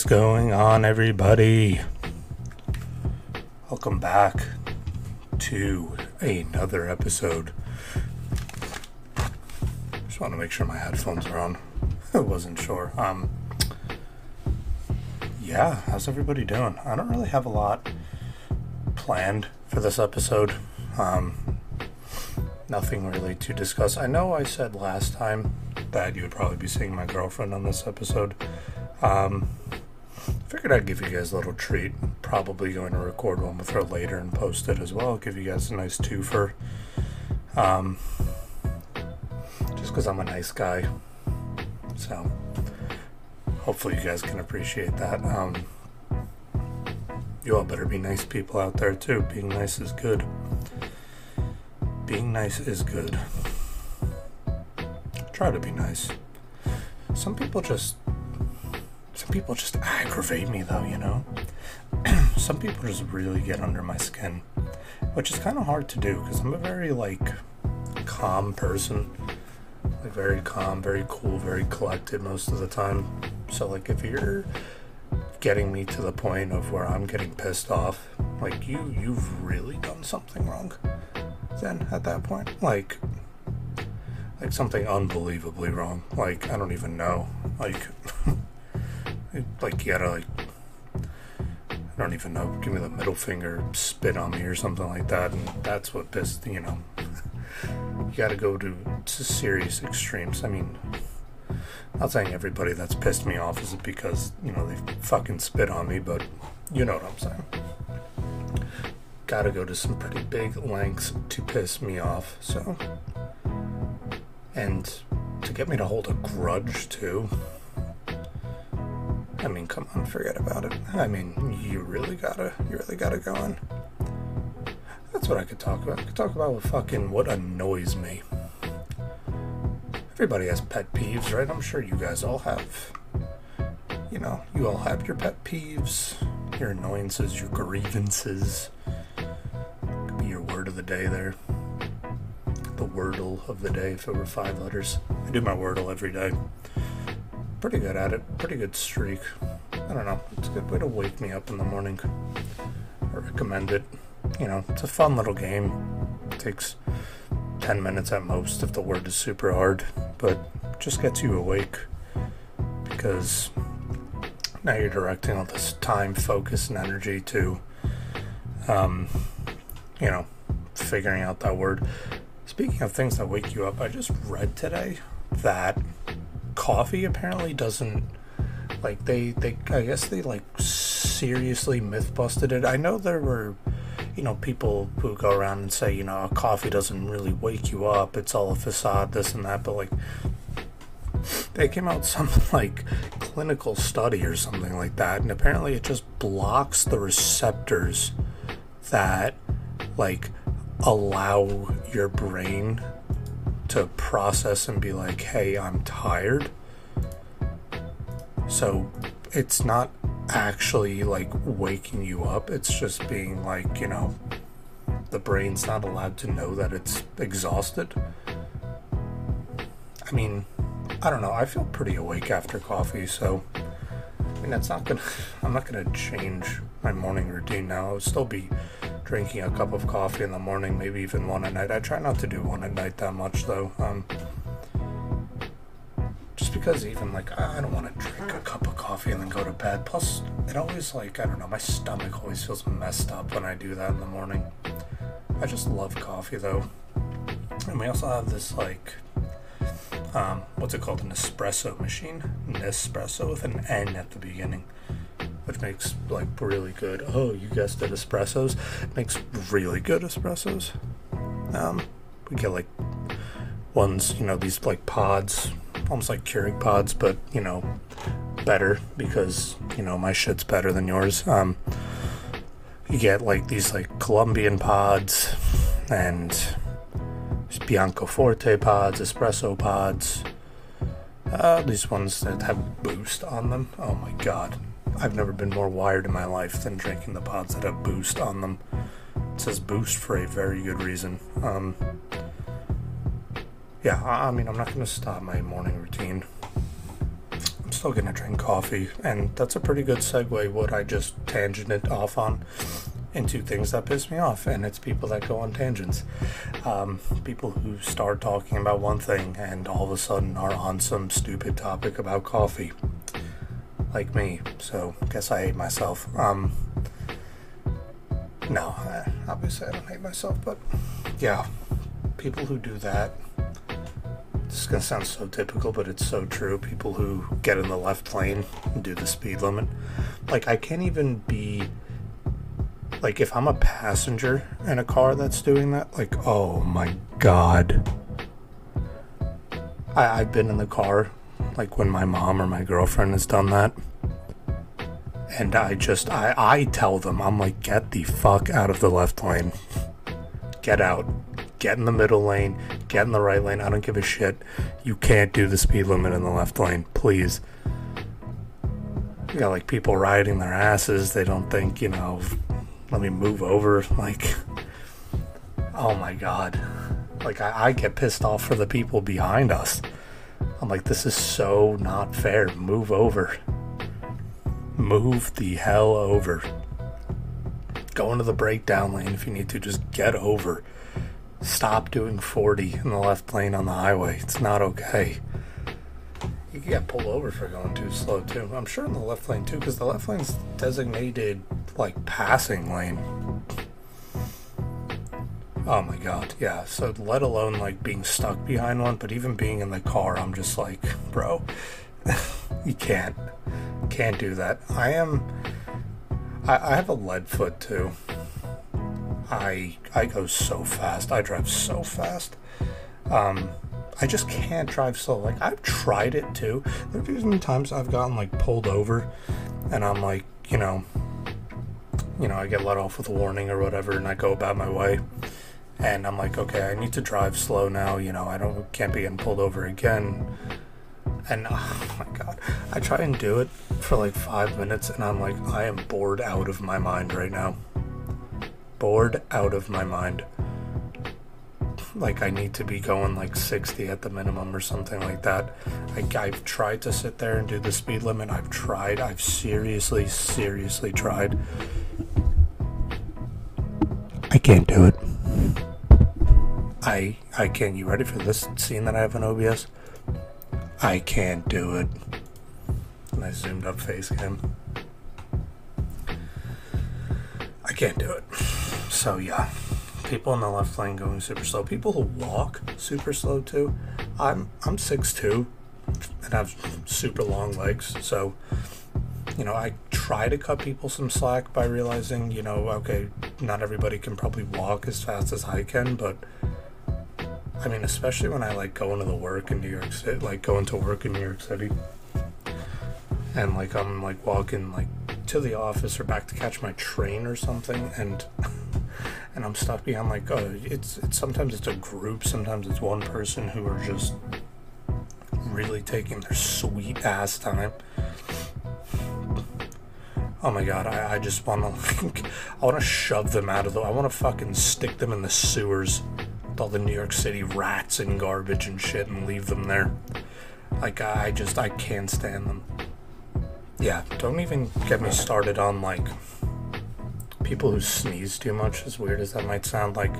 Is going on, everybody? Welcome back to another episode. Just want to make sure my headphones are on. I wasn't sure. Um, yeah, how's everybody doing? I don't really have a lot planned for this episode. Um, nothing really to discuss. I know I said last time that you would probably be seeing my girlfriend on this episode. Um, figured I'd give you guys a little treat. Probably going to record one with her later and post it as well. Give you guys a nice twofer. Um, just because I'm a nice guy. So, hopefully, you guys can appreciate that. Um, you all better be nice people out there, too. Being nice is good. Being nice is good. Try to be nice. Some people just people just aggravate me though, you know? Some people just really get under my skin, which is kind of hard to do because I'm a very, like, calm person. Like, very calm, very cool, very collected most of the time. So, like, if you're getting me to the point of where I'm getting pissed off, like, you, you've really done something wrong, then at that point, like, like something unbelievably wrong. Like, I don't even know. Like, like you gotta like I don't even know, give me the middle finger, spit on me or something like that, and that's what pissed you know. you gotta go to, to serious extremes. I mean, not saying everybody that's pissed me off is because you know they fucking spit on me, but you know what I'm saying. Gotta go to some pretty big lengths to piss me off. So, and to get me to hold a grudge too. I mean, come on, forget about it. I mean, you really gotta, you really gotta go on. That's what I could talk about. I could talk about what fucking what annoys me. Everybody has pet peeves, right? I'm sure you guys all have. You know, you all have your pet peeves, your annoyances, your grievances. Could be your word of the day there. The wordle of the day if it were five letters. I do my wordle every day pretty good at it. Pretty good streak. I don't know. It's a good way to wake me up in the morning. I recommend it. You know, it's a fun little game. It takes 10 minutes at most if the word is super hard, but just gets you awake because now you're directing all this time, focus, and energy to, um, you know, figuring out that word. Speaking of things that wake you up, I just read today that coffee apparently doesn't like they they I guess they like seriously myth busted it. I know there were you know people who go around and say you know coffee doesn't really wake you up. It's all a facade, this and that. But like they came out some like clinical study or something like that, and apparently it just blocks the receptors that like allow your brain to process and be like, hey, I'm tired. So it's not actually like waking you up, it's just being like, you know, the brain's not allowed to know that it's exhausted. I mean, I don't know. I feel pretty awake after coffee, so I mean, that's not gonna. I'm not gonna change my morning routine now. I'll still be drinking a cup of coffee in the morning, maybe even one at night. I try not to do one at night that much though. Um, just because even like I don't want to drink a cup of coffee and then go to bed. Plus, it always like I don't know, my stomach always feels messed up when I do that in the morning. I just love coffee though, and we also have this like um, what's it called, an espresso machine, Nespresso with an N at the beginning which makes like really good. Oh, you guessed it, espressos. makes really good espressos. Um, we get like ones, you know, these like pods, almost like Keurig pods, but you know, better because you know my shit's better than yours. Um, you get like these like Colombian pods and Bianco Forte pods, espresso pods. Uh, these ones that have boost on them. Oh my god, I've never been more wired in my life than drinking the pods that have boost on them. It says boost for a very good reason. Um, yeah, I, mean, I'm not going to stop my morning routine. I'm still gonna drink coffee, and that's a pretty good segue. What I just tangented off on into things that piss me off, and it's people that go on tangents. Um, people who start talking about one thing and all of a sudden are on some stupid topic about coffee, like me. So, guess I hate myself. Um, no, obviously I don't hate myself, but yeah, people who do that. This is gonna sound so typical, but it's so true. People who get in the left lane and do the speed limit. Like, I can't even be like if I'm a passenger in a car that's doing that, like oh my god. I, I've been in the car like when my mom or my girlfriend has done that. And I just I, I tell them, I'm like, get the fuck out of the left lane. Get out. Get in the middle lane. Get in the right lane. I don't give a shit. You can't do the speed limit in the left lane. Please. You got like people riding their asses. They don't think, you know, let me move over. Like, oh my god. Like, I, I get pissed off for the people behind us. I'm like, this is so not fair. Move over. Move the hell over. Go into the breakdown lane if you need to. Just get over. Stop doing 40 in the left lane on the highway. It's not okay. You get pulled over for going too slow, too. I'm sure in the left lane, too, because the left lane's designated like passing lane. Oh my god, yeah. So let alone like being stuck behind one, but even being in the car, I'm just like, bro, you can't, can't do that. I am, I, I have a lead foot too. I I go so fast. I drive so fast. Um, I just can't drive slow. Like I've tried it too. There's been times I've gotten like pulled over, and I'm like, you know, you know, I get let off with a warning or whatever, and I go about my way. And I'm like, okay, I need to drive slow now. You know, I don't can't be getting pulled over again. And oh my god, I try and do it for like five minutes, and I'm like, I am bored out of my mind right now. Bored out of my mind. Like I need to be going like 60 at the minimum or something like that. I, I've tried to sit there and do the speed limit. I've tried. I've seriously, seriously tried I can't do it. I I can't. You ready for this scene that I have in OBS? I can't do it. And I zoomed up face cam. I can't do it. So yeah, people in the left lane going super slow. People who walk super slow too. I'm I'm six two, and I have super long legs. So you know, I try to cut people some slack by realizing, you know, okay, not everybody can probably walk as fast as I can, but I mean, especially when I like go into the work in New York City, like going to work in New York City, and like I'm like walking like to the office or back to catch my train or something, and and I'm stuck behind like oh, it's it's sometimes it's a group, sometimes it's one person who are just really taking their sweet ass time Oh my god, I, I just want to like, I want to shove them out of the. I want to fucking stick them in the sewers with all the New York City rats and garbage and shit and leave them there. Like I just I can't stand them. Yeah, don't even get me started on like people who sneeze too much. As weird as that might sound, like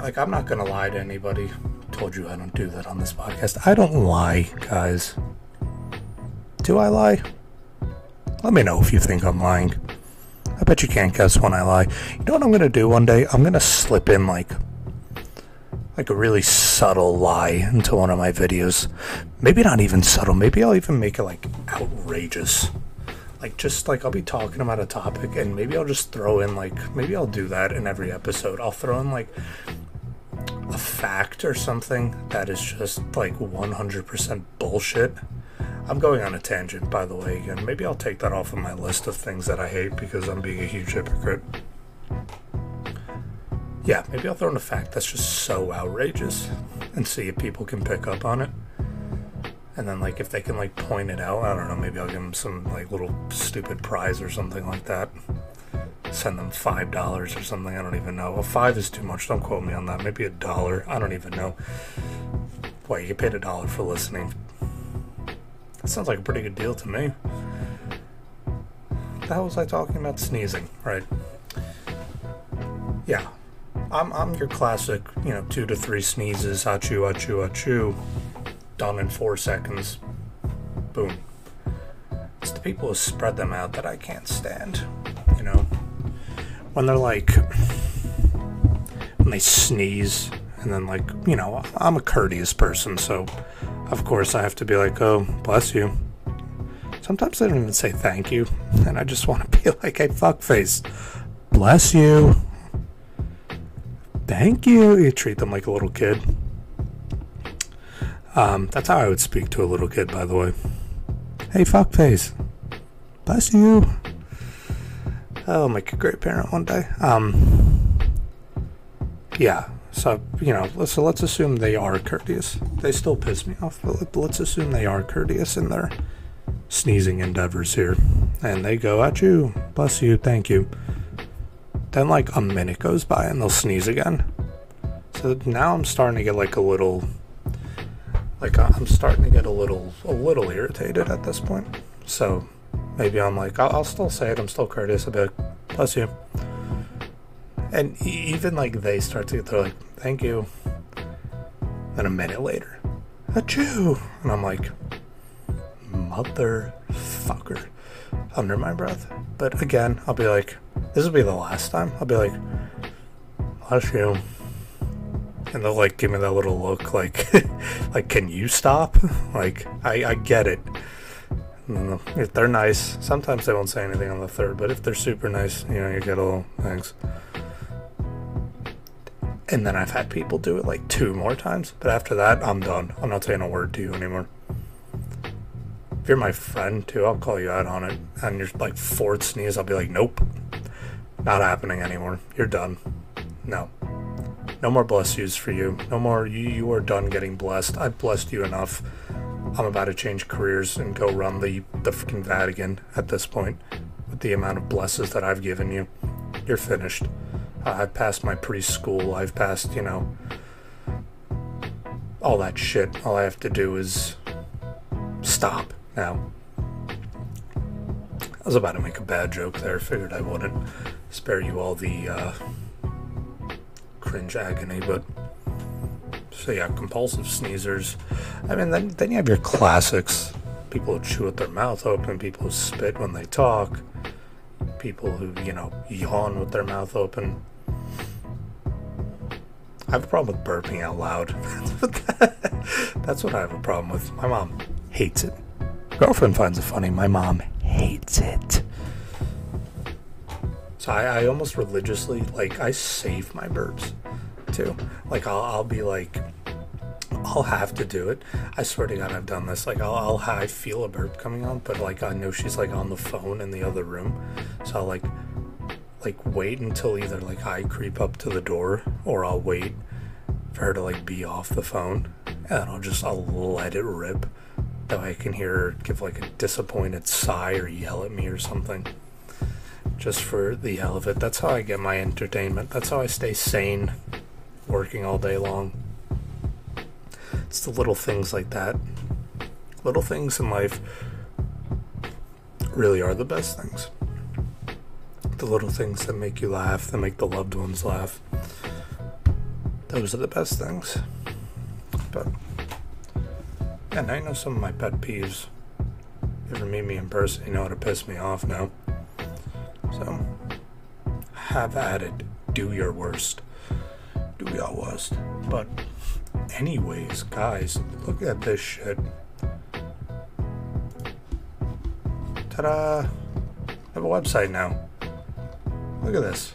like I'm not gonna lie to anybody. Told you I don't do that on this podcast. I don't lie, guys. Do I lie? Let me know if you think I'm lying. I bet you can't guess when I lie. You know what I'm gonna do one day? I'm gonna slip in like like a really subtle lie into one of my videos. Maybe not even subtle. Maybe I'll even make it like outrageous. Like just like I'll be talking about a topic and maybe I'll just throw in like maybe I'll do that in every episode. I'll throw in like a fact or something that is just like 100% bullshit I'm going on a tangent, by the way, again. Maybe I'll take that off of my list of things that I hate because I'm being a huge hypocrite. Yeah, maybe I'll throw in a fact that's just so outrageous and see if people can pick up on it. And then, like, if they can, like, point it out, I don't know, maybe I'll give them some, like, little stupid prize or something like that. Send them $5 or something, I don't even know. Well, five is too much, don't quote me on that. Maybe a dollar, I don't even know. Boy, you get paid a dollar for listening That sounds like a pretty good deal to me. The hell was I talking about sneezing? Right. Yeah. I'm, I'm your classic, you know, two to three sneezes, achoo, achoo, achoo, done in four seconds. Boom. It's the people who spread them out that I can't stand. You know, when they're like, when they sneeze, and then like, you know, I'm a courteous person, so of course I have to be like, oh, bless you. Sometimes they don't even say thank you, and I just want to be like, hey, fuckface, bless you. Thank you. You treat them like a little kid. Um, that's how I would speak to a little kid, by the way. Hey, fuckface. Bless you. I'll make a great parent one day. Um, yeah. So you know, so let's assume they are courteous. They still piss me off, but let's assume they are courteous in their sneezing endeavors here, and they go at you. Bless you. Thank you. Then like a minute goes by and they'll sneeze again. So now I'm starting to get like a little like I'm starting to get a little a little irritated at this point. So maybe I'm like I'll, I'll still say it. I'm still courteous a bit. Bless you. And even like they start to they're like thank you. Then a minute later, a Jew, and I'm like motherfucker under my breath. But again, I'll be like, this will be the last time. I'll be like, bless you. And they'll like give me that little look like, like, can you stop? Like, I, I get it. If they're nice, sometimes they won't say anything on the third, but if they're super nice, you know, you get a little thanks. And then I've had people do it like two more times, but after that, I'm done. I'm not saying a word to you anymore if you're my friend too, I'll call you out on it. And you're like fourth sneeze, I'll be like, nope, not happening anymore. You're done. No. No more bless yous for you. No more, you, you are done getting blessed. I've blessed you enough. I'm about to change careers and go run the, the freaking Vatican at this point with the amount of blesses that I've given you. You're finished. Uh, I've passed my preschool. I've passed, you know, all that shit. All I have to do is stop now, I was about to make a bad joke there. Figured I wouldn't spare you all the uh, cringe agony, but so yeah, compulsive sneezers. I mean, then then you have your classics: people who chew with their mouth open, people who spit when they talk, people who you know yawn with their mouth open. I have a problem with burping out loud. That's what I have a problem with. My mom hates it. Girlfriend finds it funny. My mom hates it. So I, I almost religiously like I save my burps too. Like I'll, I'll be like I'll have to do it. I swear to God, I've done this. Like I'll, I'll I feel a burp coming on, but like I know she's like on the phone in the other room, so I'll like like wait until either like I creep up to the door or I'll wait for her to like be off the phone, and I'll just I'll let it rip that I can hear her give like a disappointed sigh or yell at me or something. Just for the hell of it. That's how I get my entertainment. That's how I stay sane working all day long. It's the little things like that. Little things in life really are the best things. The little things that make you laugh, that make the loved ones laugh. Those are the best things. But and I know some of my pet peeves. If you ever meet me in person, you know how to piss me off now. So, have at it. Do your worst. Your worst. But, anyways, guys, look at this shit. Ta da! I have a website now. Look at this.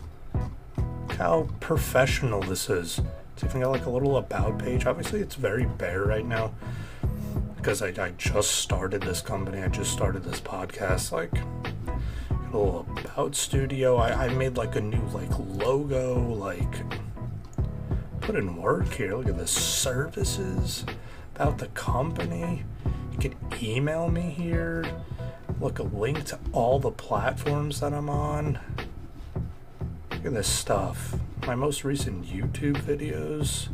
Look how professional this is. It's even got like a little about page. Obviously, it's very bare right now because I, I just started this company. I just started this podcast. Like a little about studio. I, I made like a new like logo. Like put in work here. Look at the services about the company. You can email me here. Look a link to all the platforms that I'm on. Look at this stuff. My most recent YouTube videos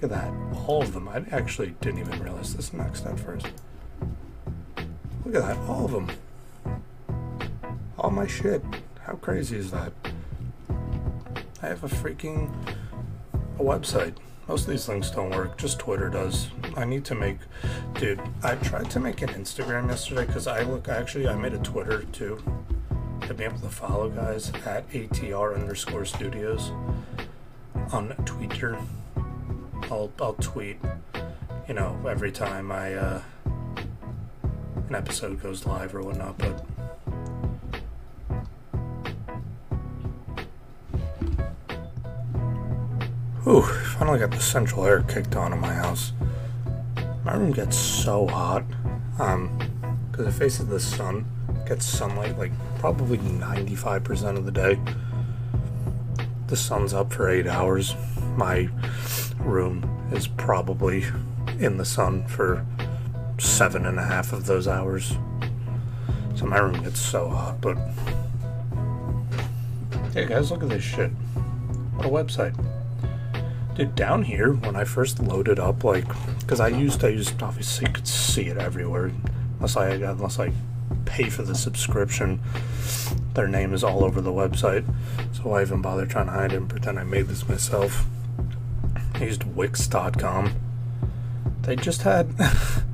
Look at that. All of them. I actually didn't even realize this next at first. Look at that. All of them. All my shit. How crazy is that? I have a freaking a website. Most of these links don't work. Just Twitter does. I need to make, dude. I tried to make an Instagram yesterday because I look. Actually, I made a Twitter too to be able to follow guys at atr underscore studios on Twitter. I'll I'll tweet, you know, every time I uh, an episode goes live or whatnot. But Ooh, finally got the central air kicked on in my house. My room gets so hot, um, because it faces the sun, gets sunlight like probably 95% of the day. The sun's up for eight hours. My room is probably in the sun for seven and a half of those hours. So my room gets so hot, but. Hey guys, look at this shit. What a website. Down here, when I first loaded up, like, because I used, I used, obviously, could see it everywhere. Unless I, unless I pay for the subscription, their name is all over the website. So I even bother trying to hide it and pretend I made this myself. I used Wix.com. They just had,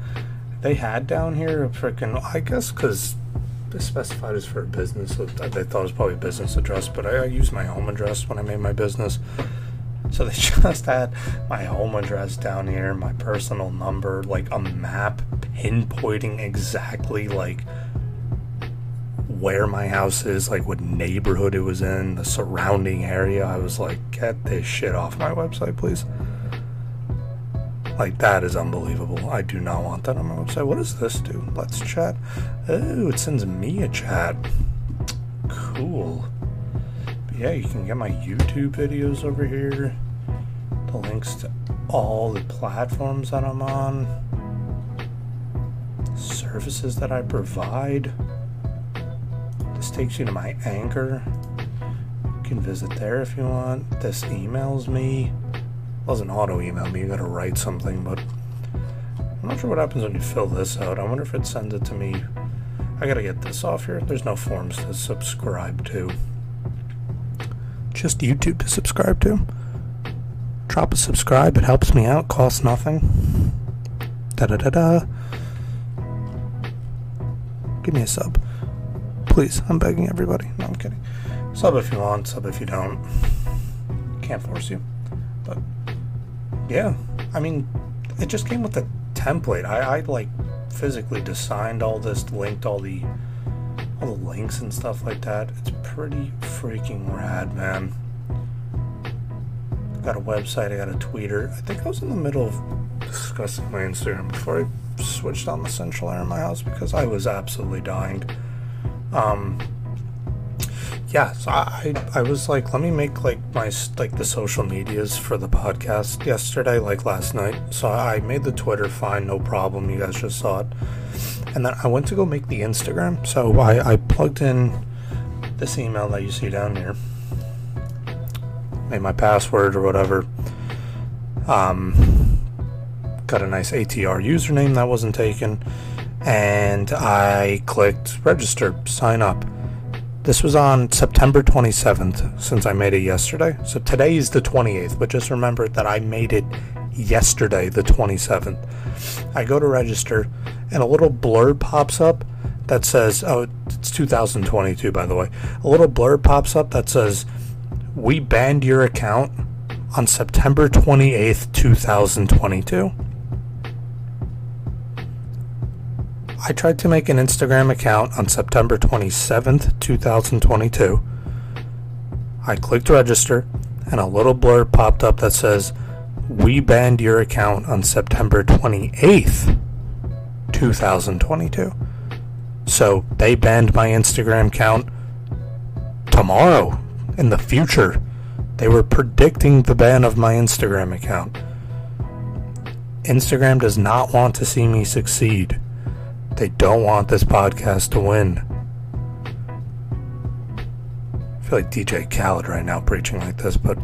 they had down here a freaking, I guess, because they specified as for a business, so they thought it was probably a business address, but I, I used my home address when I made my business. So they just had my home address down here, my personal number, like a map pinpointing exactly like where my house is, like what neighborhood it was in, the surrounding area. I was like, get this shit off my website, please. Like that is unbelievable. I do not want that on my website. What does this do? Let's chat. Oh, it sends me a chat. Cool yeah, you can get my YouTube videos over here. The links to all the platforms that I'm on, services that I provide. This takes you to my Anchor. You can visit there if you want. This emails me. It doesn't auto email me, you gotta write something, but I'm not sure what happens when you fill this out. I wonder if it sends it to me. I gotta get this off here. There's no forms to subscribe to just YouTube to subscribe to. Drop a subscribe, it helps me out, costs nothing. Da da da da. Give me a sub. Please, I'm begging everybody. No, I'm kidding. Sub if you want, sub if you don't. Can't force you. But, yeah. I mean, it just came with a template. I, I like physically designed all this, linked all the all the links and stuff like that. It's pretty freaking rad, man. I Got a website, I got a Twitter. I think I was in the middle of discussing my Instagram before I switched on the central air in my house because I was absolutely dying. Um, yeah, so I I was like, let me make like my like the social medias for the podcast yesterday, like last night. So I made the Twitter fine, no problem. You guys just saw it and then I went to go make the Instagram. So I, I plugged in this email that you see down here, made my password or whatever. Um, got a nice ATR username that wasn't taken, and I clicked register, sign up. This was on September 27th, since I made it yesterday. So today is the 28th, but just remember that I made it yesterday, the 27th. I go to register and a little blurb pops up that says, oh, it's 2022, by the way. A little blurb pops up that says, we banned your account on September 28th, 2022. I tried to make an Instagram account on September 27th, 2022. I clicked register, and a little blurb popped up that says, We banned your account on September 28th, 2022. So they banned my Instagram account tomorrow in the future. They were predicting the ban of my Instagram account. Instagram does not want to see me succeed. They don't want this podcast to win. I feel like DJ Khaled right now preaching like this, but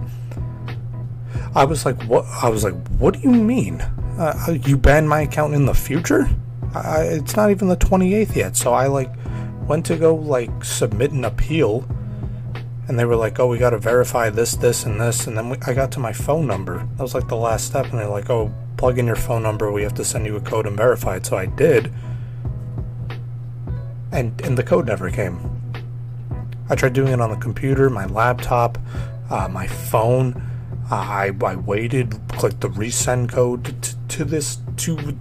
I was like, what? I was like, what do you mean? Uh, you ban my account in the future? I, it's not even the 28th yet. So I like went to go like submit an appeal, and they were like, oh, we got to verify this, this, and this, and then we, I got to my phone number. That was like the last step, and they're like, oh, plug in your phone number. We have to send you a code and verify it. So I did, and and the code never came. I tried doing it on the computer, my laptop, uh, my phone. Uh, I, I waited, clicked the resend code to, to this, to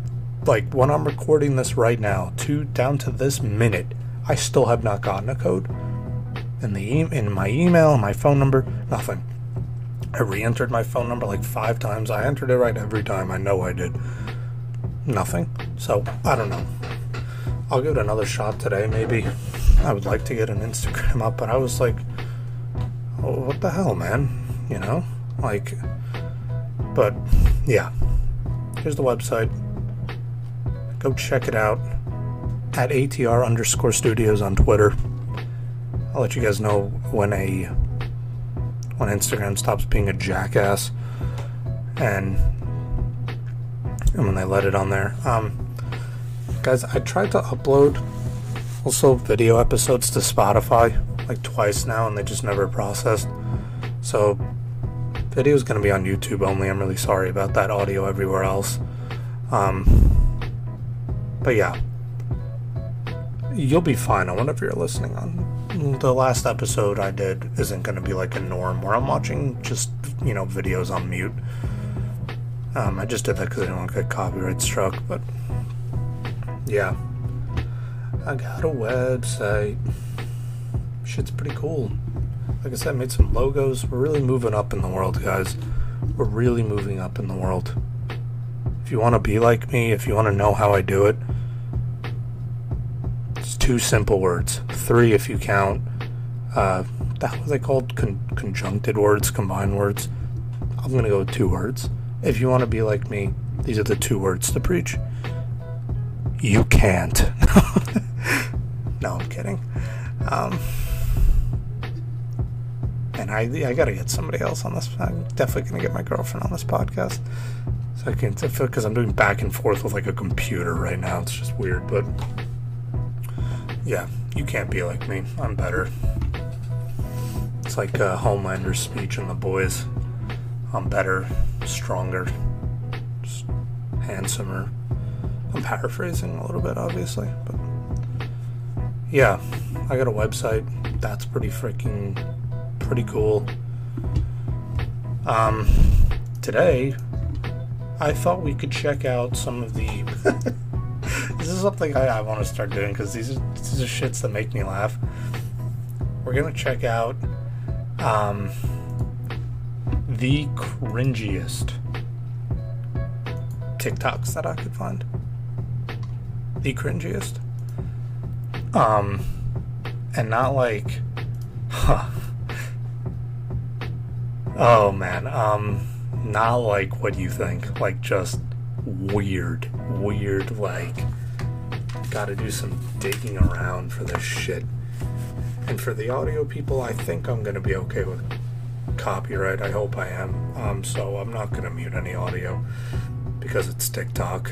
like when I'm recording this right now, to down to this minute, I still have not gotten a code. In the e- in my email, my phone number, nothing. I re-entered my phone number like five times. I entered it right every time. I know I did. Nothing. So I don't know. I'll give it another shot today, maybe. I would like to get an Instagram up, but I was like, oh, what the hell, man? You know? Like, but yeah. Here's the website. Go check it out at ATR underscore studios on Twitter. I'll let you guys know when a when Instagram stops being a jackass and and when they let it on there. Um, guys, I tried to upload also video episodes to Spotify like twice now, and they just never processed. So video is going to be on YouTube only. I'm really sorry about that. Audio everywhere else. Um, but yeah, you'll be fine on whatever you're listening on. The last episode I did isn't going to be like a norm where I'm watching just you know videos on mute. Um, I just did that because I didn't want to get copyright struck, but yeah, I got a website. Shit's pretty cool. Like I said, I made some logos. We're really moving up in the world, guys. We're really moving up in the world. If you want to be like me, if you want to know how I do it, it's two simple words. Three if you count. Uh, that was they called con- conjuncted words, combined words. I'm gonna go with two words. If you want to be like me, these are the two words to preach. You can't. no, I'm kidding. Um, and I, I gotta get somebody else on this. I'm definitely gonna get my girlfriend on this podcast, I can't because I'm doing back and forth with like a computer right now. It's just weird, but yeah, you can't be like me. I'm better. It's like uh, Homelander's speech in The Boys. I'm better, stronger, handsomer. I'm paraphrasing a little bit, obviously, but yeah, I got a website. That's pretty freaking pretty cool. Um, today, I thought we could check out some of the. this is something I, I want to start doing because these are these are shits that make me laugh. We're gonna check out um, the cringiest TikToks that I could find. The cringiest. Um, and not like, huh. Oh man, um, not like what you think. Like just weird, weird. Like, got to do some digging around for this shit. And for the audio people, I think I'm gonna be okay with copyright. I hope I am. Um, so I'm not gonna mute any audio because it's TikTok.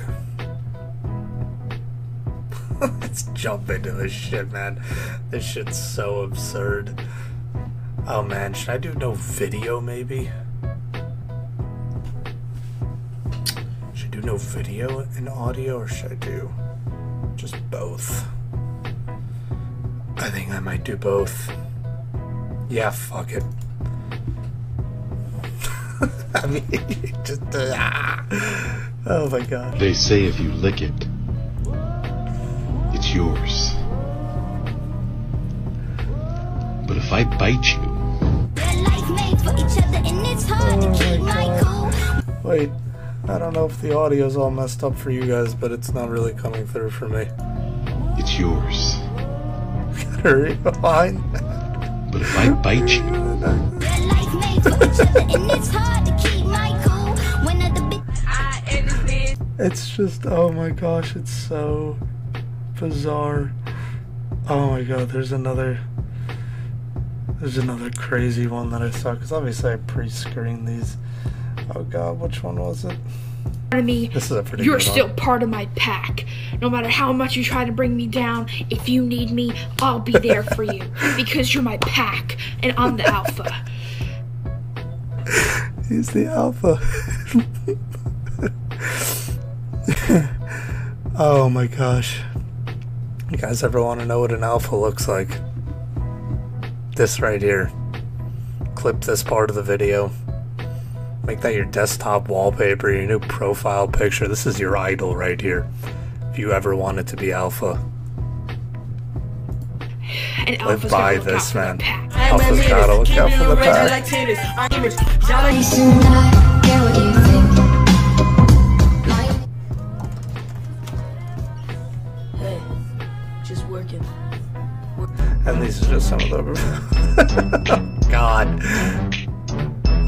Let's jump into this shit, man. This shit's so absurd. Oh man, should I do no video maybe? Do no video and audio or should I do just both? I think I might do both. Yeah, fuck it. I mean, just uh, ah. oh my god. They say if you lick it, it's yours. But if I bite you, Wait, I don't know if the audio's all messed up for you guys, but it's not really coming through for me. it's yours. Gotta rewind. But if I bite you, It's just, oh my gosh, it's so bizarre. Oh my god, there's another. There's another crazy one that I saw because obviously I pre-screen these. Oh god, which one was it? of me, This is a pretty you're good one. still part of my pack. No matter how much you try to bring me down, if you need me, I'll be there for you because you're my pack and I'm the alpha. He's the alpha. oh my gosh. You guys ever want to know what an alpha looks like? This right here. Clip this part of the video. Make that your desktop wallpaper, your new profile picture. This is your idol right here. If you ever wanted to be alpha, And live by gonna look out this man. Alpha's gotta look out for the pack. Shouldn't I care what you think? Hey, just working. And these are just some of the. God.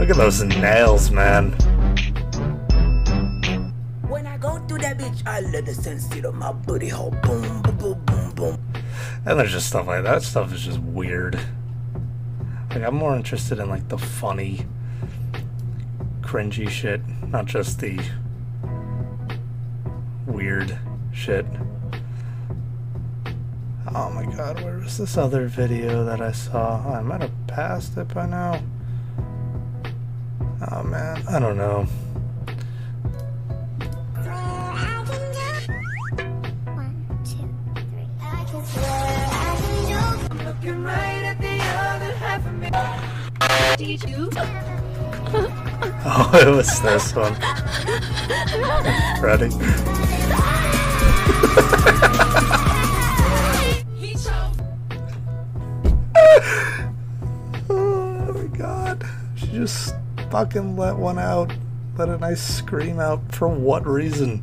Look at those nails, man. When I go through that bitch, I let the sun sit on my booty hole. Boom, boom, boom, boom, boom. And there's just stuff like that. Stuff is just weird. Like I'm more interested in like the funny, cringy shit, not just the weird shit. Oh my god, where was this other video that I saw? I might have passed it by now. Oh man, I don't know. Oh, it was this one. Ready? fucking let one out. Let a nice scream out. For what reason?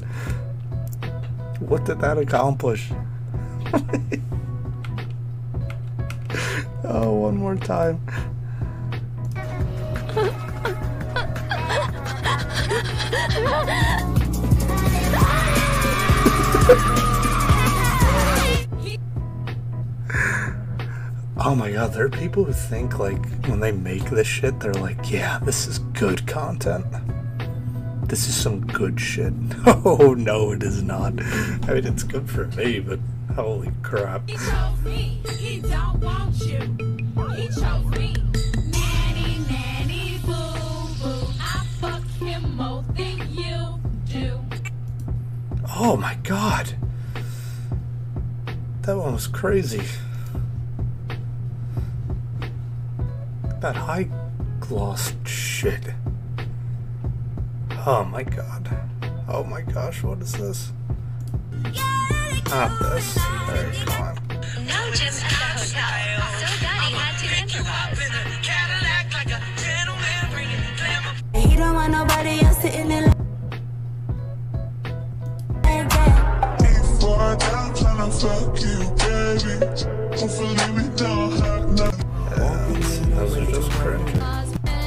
What did that accomplish? oh, one more time. Oh my god, there are people who think like when they make this shit, they're like, yeah, this is good content. This is some good shit. Oh no, it is not. I mean, it's good for me, but holy crap. He chose me. He don't want you. He chose me. Nanny, nanny, boo, boo. I fuck him more than you do. Oh my god. That one was crazy. That high gloss shit. Oh my god. Oh my gosh, what is this? Not this. There, come on. No gym at the hotel, so Daddy had to improvise. He don't want nobody else sitting in like that. Before I die, tryna fuck you, baby. Hopefully we don't have nothing. And those are just cringe.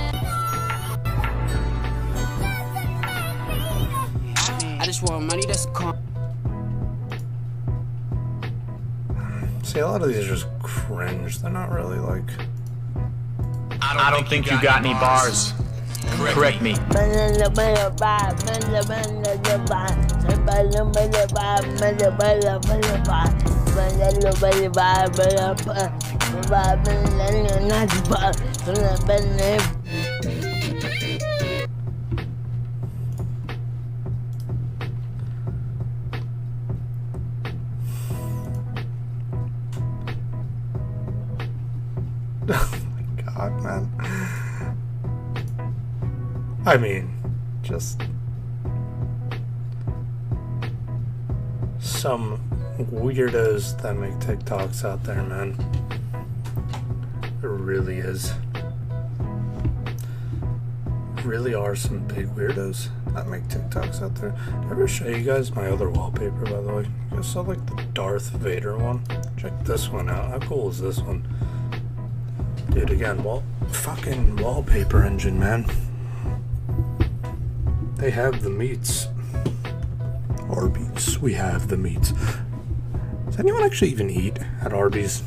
I just want money that's calm. See, a lot of these are just cringe. They're not really like. I don't think you got any bars. Correct me. Oh my god, man. I mean, just. Some weirdos that make TikToks out there, man. There really is. Really are some big weirdos that make TikToks out there. I ever show you guys my other wallpaper, by the way? You saw like the Darth Vader one? Check this one out. How cool is this one? Dude, again, wall fucking wallpaper engine, man. They have the meats. Arby's, we have the meats. Does anyone actually even eat at Arby's?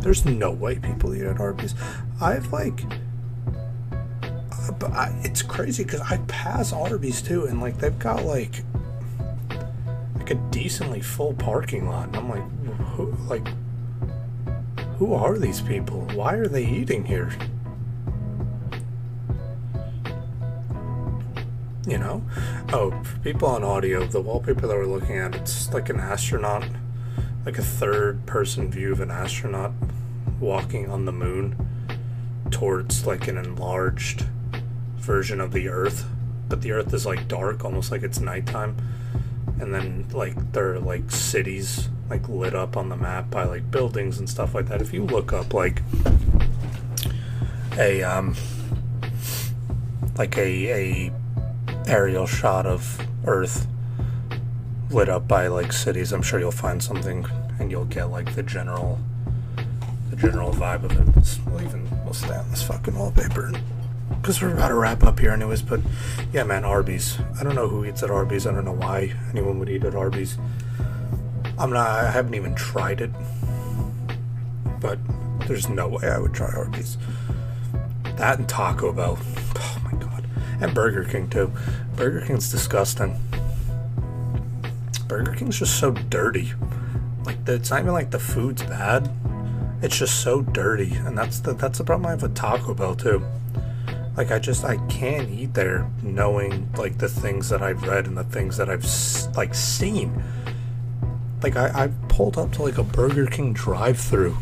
There's no way people eat at Arby's. I've like, but I, it's crazy because I pass Arby's too, and like they've got like like a decently full parking lot, and I'm like, who, like, who are these people? Why are they eating here? You know? Oh, for people on audio, the wallpaper that we're looking at, it's like an astronaut, like a third person view of an astronaut walking on the moon towards like an enlarged version of the Earth. But the Earth is like dark, almost like it's nighttime. And then like there are like cities like lit up on the map by like buildings and stuff like that. If you look up like a um like a a aerial shot of Earth lit up by like cities, I'm sure you'll find something and you'll get like the general the general vibe of it. We'll even we'll stay on this fucking wallpaper because we're about to wrap up here, anyways. But yeah, man, Arby's. I don't know who eats at Arby's. I don't know why anyone would eat at Arby's. I'm not. I haven't even tried it, but there's no way I would try Arby's. That and Taco Bell. Oh my god. And Burger King too. Burger King's disgusting. Burger King's just so dirty. Like the, it's not even like the food's bad. It's just so dirty, and that's the that's the problem I have with Taco Bell too. Like I just I can't eat there knowing like the things that I've read and the things that I've like seen. Like I I've pulled up to like a Burger King drive-through,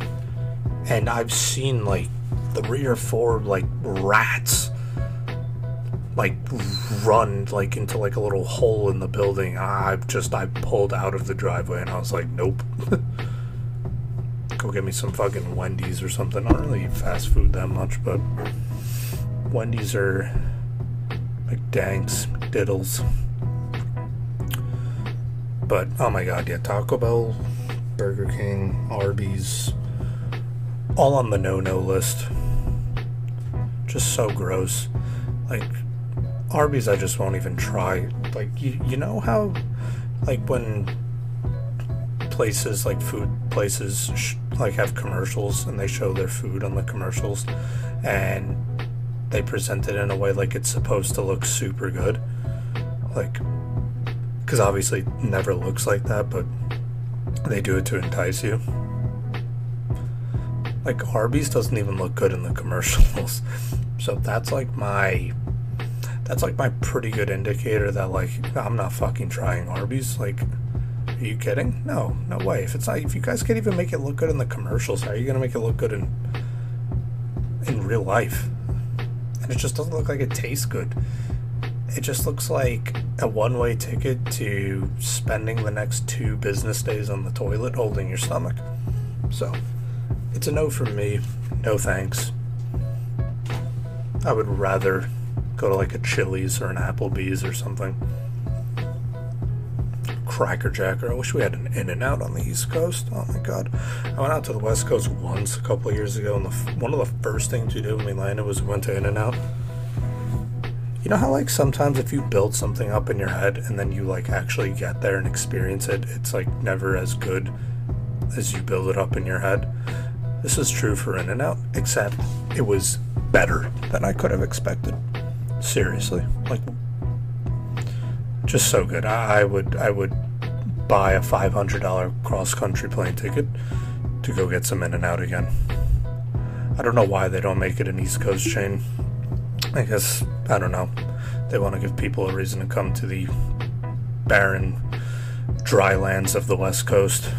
and I've seen like three or four like rats like run like into like a little hole in the building. I've just I pulled out of the driveway and I was like, nope. Go get me some fucking Wendy's or something. I don't really eat fast food that much, but Wendy's or McDanks, McDiddles. But oh my god, yeah, Taco Bell, Burger King, Arby's, all on the no-no list. Just so gross. Like Arby's, I just won't even try. Like you, you know how, like when places like food places sh- like have commercials and they show their food on the commercials, and they present it in a way like it's supposed to look super good, like because obviously it never looks like that, but they do it to entice you. Like Arby's doesn't even look good in the commercials, so that's like my that's like my pretty good indicator that like I'm not fucking trying Arby's. Like, are you kidding? No, no way. If it's not, if you guys can't even make it look good in the commercials, how are you gonna make it look good in in real life? And it just doesn't look like it tastes good. It just looks like a one-way ticket to spending the next two business days on the toilet holding your stomach. So, it's a no from me. No thanks. I would rather go to like a Chili's or an Applebee's or something. Cracker Jacker. I wish we had an In and Out on the East Coast. Oh my god. I went out to the West Coast once a couple years ago, and the, one of the first things we did when we landed was we went to In and Out. You know how, like, sometimes if you build something up in your head and then you, like, actually get there and experience it, it's, like, never as good as you build it up in your head? This is true for In and Out, except it was better than I could have expected. Seriously, like just so good. I, I would I would buy a five hundred dollar cross country plane ticket to go get some In and Out again. I don't know why they don't make it an East Coast chain. I guess I don't know. They want to give people a reason to come to the barren, dry lands of the West Coast.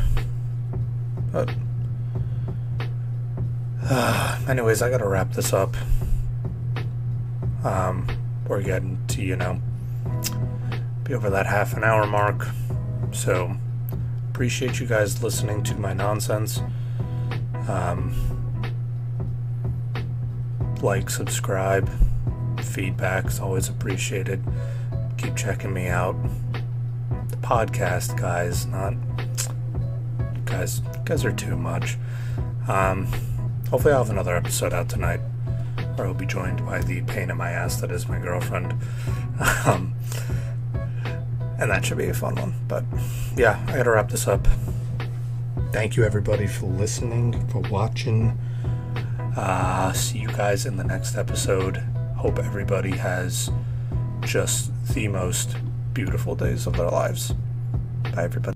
But anyways, I gotta wrap this up. Um, we're getting to, you know, be over that half an hour mark. So, appreciate you guys listening to my nonsense. Um, like, subscribe, feedback's always appreciated. Keep checking me out. The podcast, guys, not guys. Guys are too much. Um, hopefully, I'll have another episode out tonight or I'll be joined by the pain in my ass that is my girlfriend. Um, and that should be a fun one. But yeah, I gotta wrap this up. Thank you everybody for listening, for watching. Uh, see you guys in the next episode. hope everybody has just the most beautiful days of their lives. Bye, everybody.